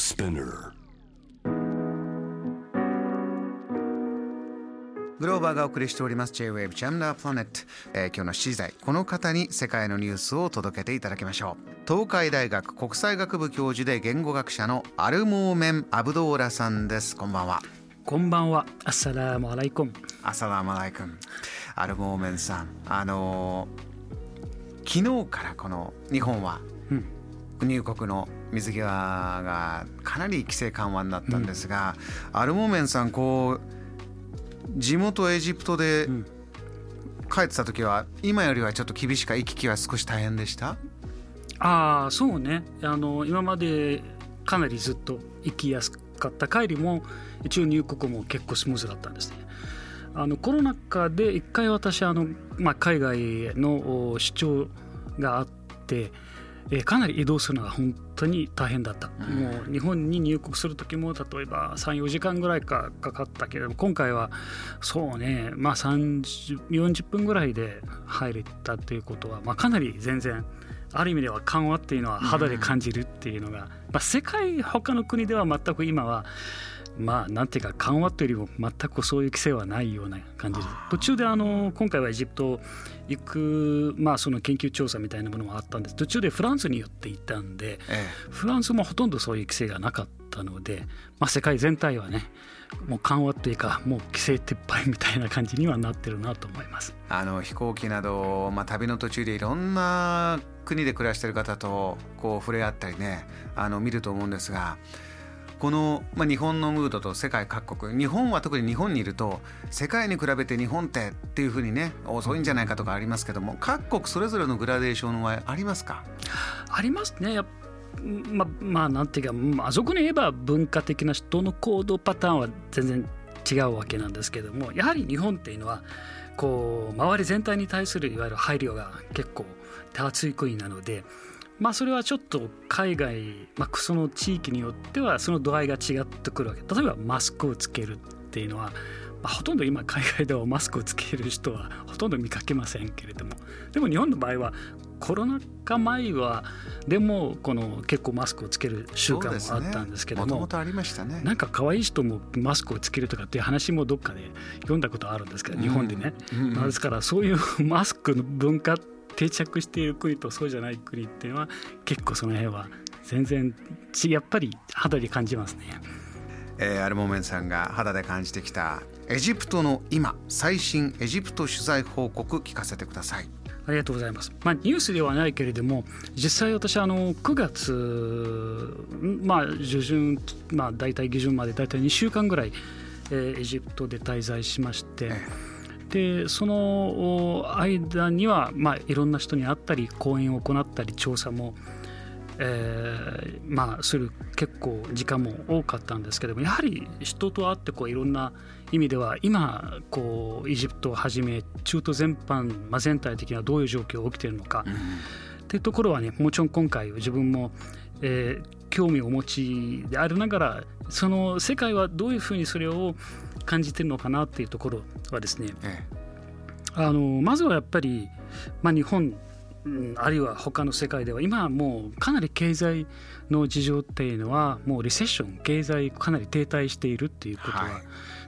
Spinner グローバーがお送りしております J-Wave ジャムダープラネット、えー今日の7時台この方に世界のニュースを届けていただきましょう東海大学国際学部教授で言語学者のアルモーメン・アブドーラさんですこんばんはこんばんは。アッサラムアライコン。アサラマライクンアルモーメンさんあのー昨日からこの日本はうん。入国の水際がかなり規制緩和になったんですが、アルモーメンさんこう地元エジプトでん帰ってた時は今よりはちょっと厳しか行き来は少し大変でした？ああ、そうね。あの今までかなりずっと行きやすかった帰りも一応入国も結構スムーズだったんですね。あのコロナ禍で一回私あのまあ海外のお出張があって。えーかなり移動するのが本当に大変だった、もう日本に入国する時も例えば34時間ぐらいかかかったけれども今回はそうねまあ30 40分ぐらいで入れたということは、まあ、かなり全然ある意味では緩和っていうのは肌で感じるっていうのが、まあ、世界他の国では全く今はまあなんていうか緩和というよりも全くそういう規制はないような感じで途中であの今回はエジプト行くまあその研究調査みたいなものもあったんです。途中でフランスによって行ったんでえフランスもほとんどそういう規制がなかったので、まあ、世界全体はねもう緩和というかもう規制撤廃みたいな感じにはなってるなと思います。あの飛行機など、まあ、旅の途中でいろんな国で暮らしている方とこう触れ合ったりねあの見ると思うんですがこの、まあ、日本のムードと世界各国日本は特に日本にいると世界に比べて日本ってっていうふうにね遅いんじゃないかとかありますけども各国それぞれのグラデーションはありますか？ありますねやっままあなんていうか、まああそこに言えば文化的な人の行動パターンは全然違うわけなんですけどもやはり日本っていうのはこう周り全体に対するいわゆる配慮が結構手厚い国なので。まあそれはちょっと海外、まあ、その地域によってはその度合いが違ってくるわけ。例えばマスクをつけるっていうのは、まあ、ほとんど今海外ではマスクをつける人はほとんど見かけませんけれども。でも日本の場合はコロナ禍前はでもこの結構マスクをつける習慣もあったんですけどももともとありましたね。なんか可愛い人もマスクをつけるとかっていう話もどっかで読んだことあるんですけど日本でね、うん。まあですからそういうマスクの文化定着している国とそうじゃない国っていうのは結構その辺は全然ちやっぱり肌で感じますね。えーアルモメンさんが肌で感じてきたエジプトの今最新エジプト取材報告聞かせてくださいありがとうございます。まあ、ニュースではないけれども実際私あの9月まあ上旬まあ大体下旬まで大体2週間ぐらい、えーエジプトで滞在しまして。えでそのお間には、まあ、いろんな人に会ったり講演を行ったり調査も、えーまあ、する結構時間も多かったんですけどもやはり人と会ってこういろんな意味では今こうエジプトをはじめ中東全般、まあ、全体的にはどういう状況が起きているのか、っていうところはねもちろん今回自分も、えー興味をお持ちでありながらその世界はどういうふうにそれを感じてるのかなっていうところはですねえ。あのまずはやっぱり、まあ、日本うんあるいは他の世界では今はもうかなり経済の事情っていうのはもうリセッション経済かなり停滞しているっていうことは、はい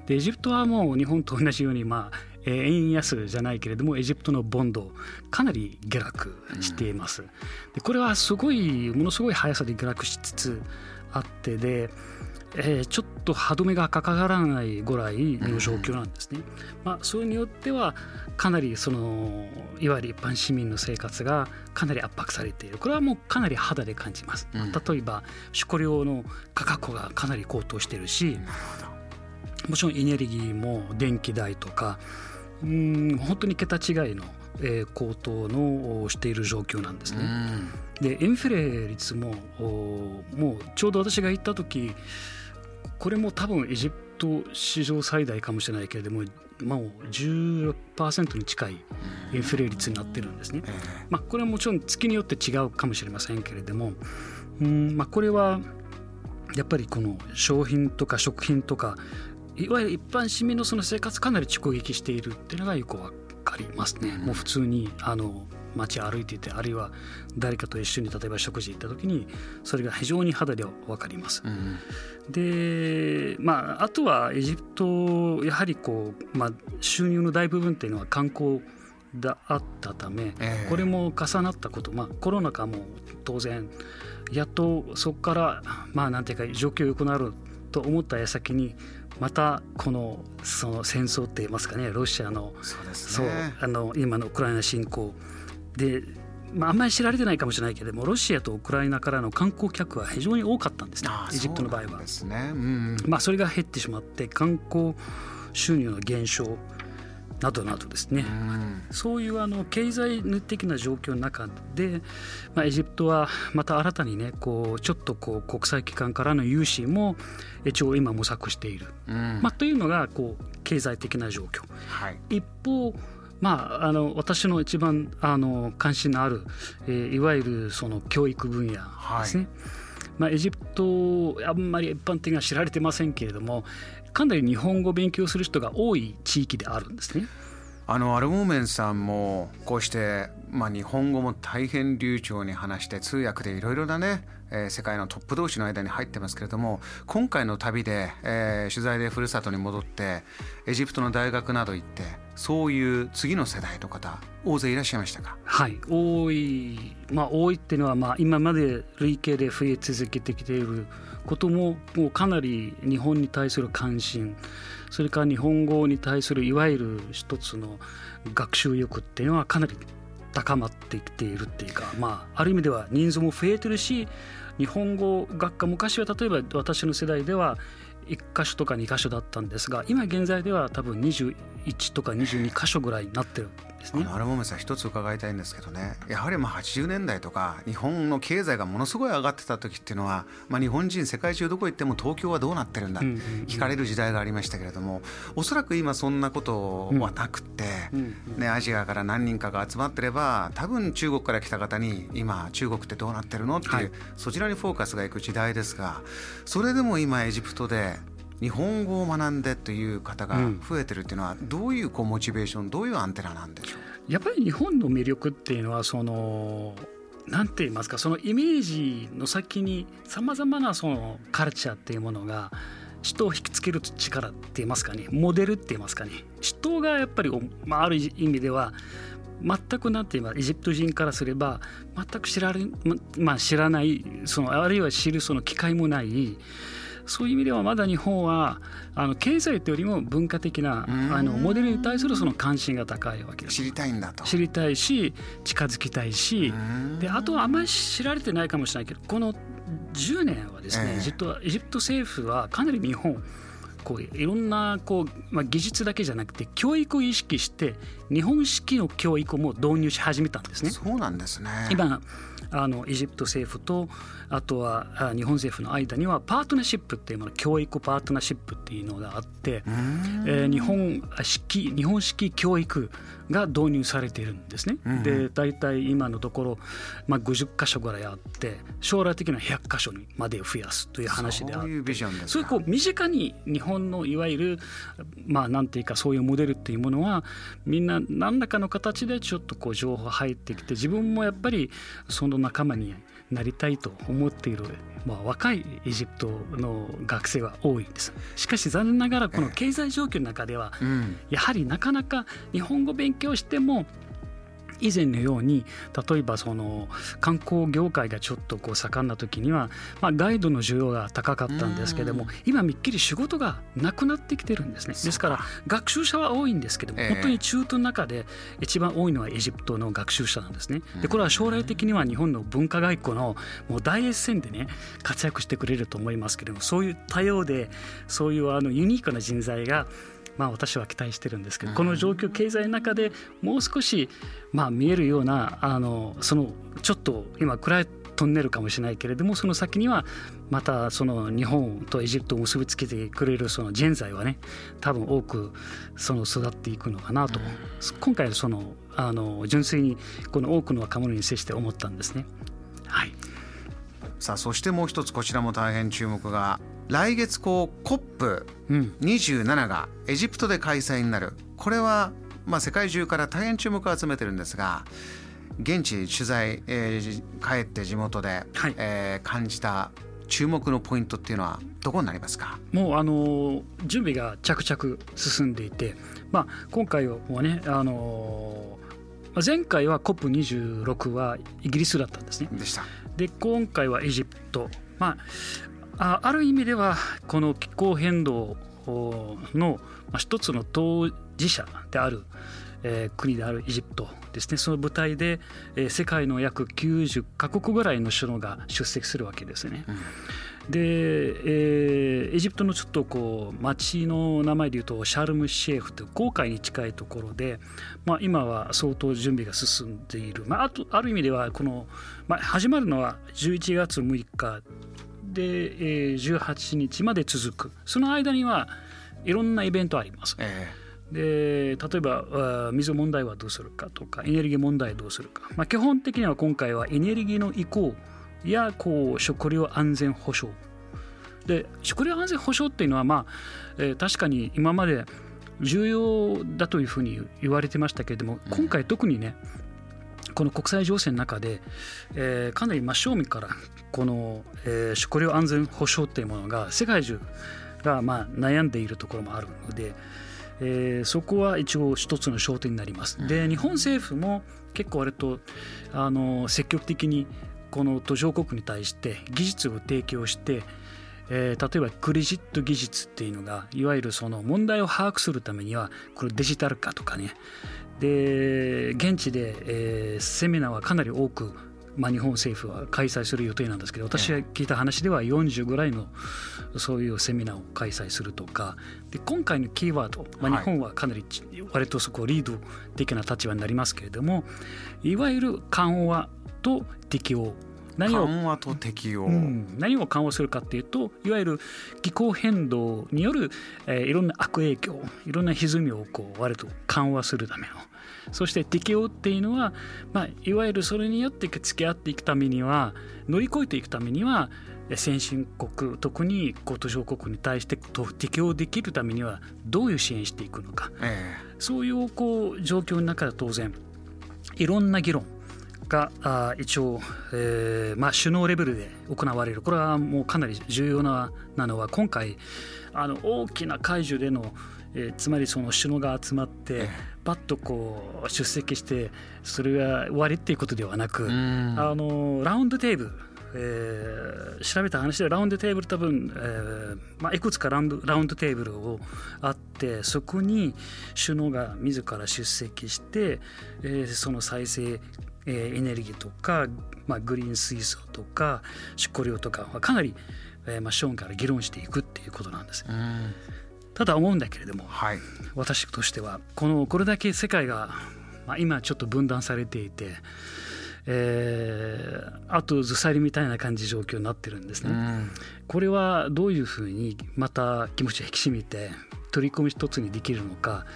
でエジプトはもう日本と同じように、まあえー円安じゃないけれどもエジプトのボンドかなり下落しています。でこれはすごいものすごい速さで下落しつつあってで、えーちょっと歯止めがかからないぐらいの状況なんですね。まあ、それによってはかなりそのいわゆる一般市民の生活がかなり圧迫されているこれはもうかなり肌で感じます。うん例えば食料の価格がかなり高騰しているしもちろんエネルギーも電気代とかうん本当に桁違いの、えー高騰のしている状況なんですね。うんでインフレ率もおもうちょうど私が行った時これも多分エジプト史上最大かもしれないけれどももう16%に近いインフレ率になってるんですね。えまあ、これはもちろん月によって違うかもしれませんけれどもうん、まあ、これはやっぱりこの商品とか食品とかいわゆる一般市民のその生活かなり直撃しているっていうのがよくわかりますね。もう普通にあの街歩いていてあるいは誰かと一緒に例えば食事行った時にそれが非常に肌で分かります。うん、でまああとはエジプトやはりこう、まあ、収入の大部分っていうのは観光であったため、えー、これも重なったこと、まあ、コロナ禍も当然やっとそこからまあなんていうか状況良くなると思った矢先にまたこのその戦争って言いますかねロシアのそうですね、あの今のウクライナ侵攻で、まあ、あんまり知られてないかもしれないけれどもロシアとウクライナからの観光客は非常に多かったんですねエジプトの場合は。ですね、うん、まあ、それが減ってしまって観光収入の減少などなどですね、うん、そういうあの経済的な状況の中で、まあ、エジプトはまた新たにねこうちょっとこう国際機関からの融資も一応今模索している、うん、まあ、というのがこう経済的な状況。はい、一方まあ、あの私の一番あの関心のある、えー、いわゆるその教育分野ですね、はいまあ、エジプトあんまり一般的には知られてませんけれどもかなり日本語を勉強する人が多い地域であるんですね。あのアルモーメンさんもこうして、まあ、日本語も大変流暢に話して通訳でいろいろなね、えー、世界のトップ同士の間に入ってますけれども今回の旅で、えー、取材でふるさとに戻ってエジプトの大学など行ってそういう次の世代の方大勢いらっしゃいましたか？はい多いまあ多いっていうのは、まあ、今まで累計で増え続けてきていることももうかなり日本に対する関心それから日本語に対するいわゆる一つの学習欲っていうのはかなり高まってきているっていうか、まあ、ある意味では人数も増えてるし日本語学科昔は例えば私の世代では1箇所とか2箇所だったんですが今現在では多分21とか22箇所ぐらいになってるですね。あのもさん一つ伺いたいんですけどね。やはりまあ80年代とか日本の経済がものすごい上がってた時っていうのは、まあ、日本人世界中どこ行っても東京はどうなってるんだ、うんうんうん、聞かれる時代がありましたけれどもおそらく今そんなことはなくて、ね、アジアから何人かが集まってれば多分中国から来た方に今中国ってどうなってるのっていう、はい、そちらにフォーカスがいく時代ですがそれでも今エジプトで日本語を学んでという方が増えてるっていうのは、どういうこうモチベーションどういうアンテナなんでしょう？やっぱり日本の魅力っていうのはそのなんて言いますかそのイメージの先にさまざまなそのカルチャーっていうものが人を引きつける力って言いますかねモデルって言いますかね。人がやっぱり、まあ、ある意味では全くなんて言えばエジプト人からすれば全く知られ、まあ、知らないそのあるいは知るその機会もないそういう意味ではまだ日本はあの経済というよりも文化的なあのモデルに対するその関心が高いわけです。知りたいんだと。知りたいし近づきたいしであとはあまり知られてないかもしれないけどこの10年はですね、えー、エジプトエジプト政府はかなり日本こういろんなこう、まあ、技術だけじゃなくて教育を意識して日本式の教育も導入し始めたんですね。そうなんですね今あのエジプト政府とあとは日本政府の間にはパートナーシップっていうもの教育パートナーシップっていうのがあって、えー、日本式日本式教育が導入されているんですね。で大体今のところ、まあ、50箇所ぐらいあって将来的には100箇所にまで増やすという話であってそういうこう身近に日本のいわゆるまあなんていうかそういうモデルっていうものはみんな何らかの形でちょっとこう情報入ってきて自分もやっぱりその仲間になりたいと思っている、まあ、若いエジプトの学生は多いんです。しかし残念ながらこの経済状況の中では、やはりなかなか日本語勉強しても以前のように例えばその観光業界がちょっとこう盛んな時には、まあ、ガイドの需要が高かったんですけども今みっきり仕事がなくなってきてるんですね。ですから学習者は多いんですけども、本当に中東の中で一番多いのはエジプトの学習者なんですね。でこれは将来的には日本の文化外交のもう第一線でね活躍してくれると思いますけどもそういう多様でそういうあのユニークな人材がまあ、私は期待してるんですけど、この状況経済の中でもう少し、まあ、見えるようなあのそのちょっと今暗いトンネルかもしれないけれどもその先にはまたその日本とエジプトを結びつけてくれるその人材はね多分多くその育っていくのかなと、うん、今回そのあの純粋にこの多くの若者に接して思ったんですね。はい、さあそしてもう一つこちらも大変注目が来月こう COP27 がエジプトで開催になる。これはまあ世界中から大変注目を集めてるんですが現地取材、えー、帰って地元で、はい、えー、感じた注目のポイントっていうのはどこになりますか？もうあの準備が着々進んでいて、まあ、今回はねあの前回は COP26 はイギリスだったんですね。でした。で今回はエジプト、まあ、ある意味ではこの気候変動の一つの当事者である、えー、国であるエジプトですね。その舞台で、えー、世界の約90カ国ぐらいの首脳が出席するわけですね。うん。で、えー、エジプトのちょっとこう町の名前でいうとシャルムシェフという航海に近いところで、まあ、今は相当準備が進んでいる、まあ、あとある意味ではこの、まあ、始まるのは11月6日で、えー、18日まで続く。その間にはいろんなイベントあります。えーで例えば水問題はどうするかとかエネルギー問題どうするか、まあ、基本的には今回はエネルギーの移行やこう食料安全保障。で食料安全保障っていうのはまあ、えー、確かに今まで重要だというふうに言われてましたけれども今回特にねこの国際情勢の中で、えー、かなり真正面からこの、えー、食料安全保障っていうものが世界中がまあ悩んでいるところもあるので、えー、そこは一応一つの焦点になります。で日本政府も結構割とあの積極的にこの途上国に対して技術を提供して、えー、例えばクレジット技術っていうのがいわゆるその問題を把握するためにはこれデジタル化とかねで現地で、えー、セミナーはかなり多くまあ、日本政府は開催する予定なんですけど私が聞いた話では40ぐらいのそういうセミナーを開催するとかで今回のキーワード、まあ、日本はかなり割とそこリード的な立場になりますけれどもい。わゆる緩和と適応何を緩和と適用、うん、何を緩和するかっていうといわゆる気候変動による、えー、いろんな悪影響いろんな歪みをこう割と緩和するための。そして適応っていうのは、まあ、いわゆるそれによって付き合っていくためには乗り越えていくためには先進国特に途上国に対して適応できるためにはどういう支援していくのか、えー、そういうこう状況の中で当然いろんな議論があ一応、えーまあ、首脳レベルで行われる。これはもうかなり重要ななのは今回あの大きな会場での、えー、つまりその首脳が集まってパッとこう出席してそれが終わりっていうことではなくあのラウンドテーブルえー、調べた話でラウンドテーブル多分、えーまあ、いくつかラウンドラウンドテーブルをあってそこに首脳が自ら出席して、えー、その再生えエネルギーとか、まあ、グリーン水素とか食料とかはかなり、えーまあ、ショーンから議論していくっていうことなんです。ただ思うんだけれども、はい、私としてはこのこれだけ世界が、まあ、今ちょっと分断されていて、えー、あとずさりみたいな感じ状況になってるんですね。これはどういうふうにまた気持ちを引き締めて取り組み一つにできるのか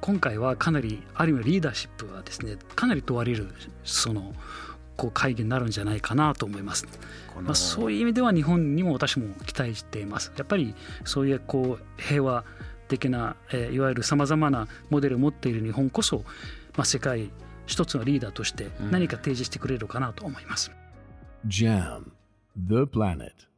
今回はかなりある意味リーダーシップはですねかなり問われるそのこう会議になるんじゃないかなと思います。まあ、そういう意味では日本にも私も期待しています。やっぱりそういうこう平和的な、えー、いわゆるさまざまなモデルを持っている日本こそ、まあ、世界一つのリーダーとして何か提示してくれるかなと思います。JAM The Planet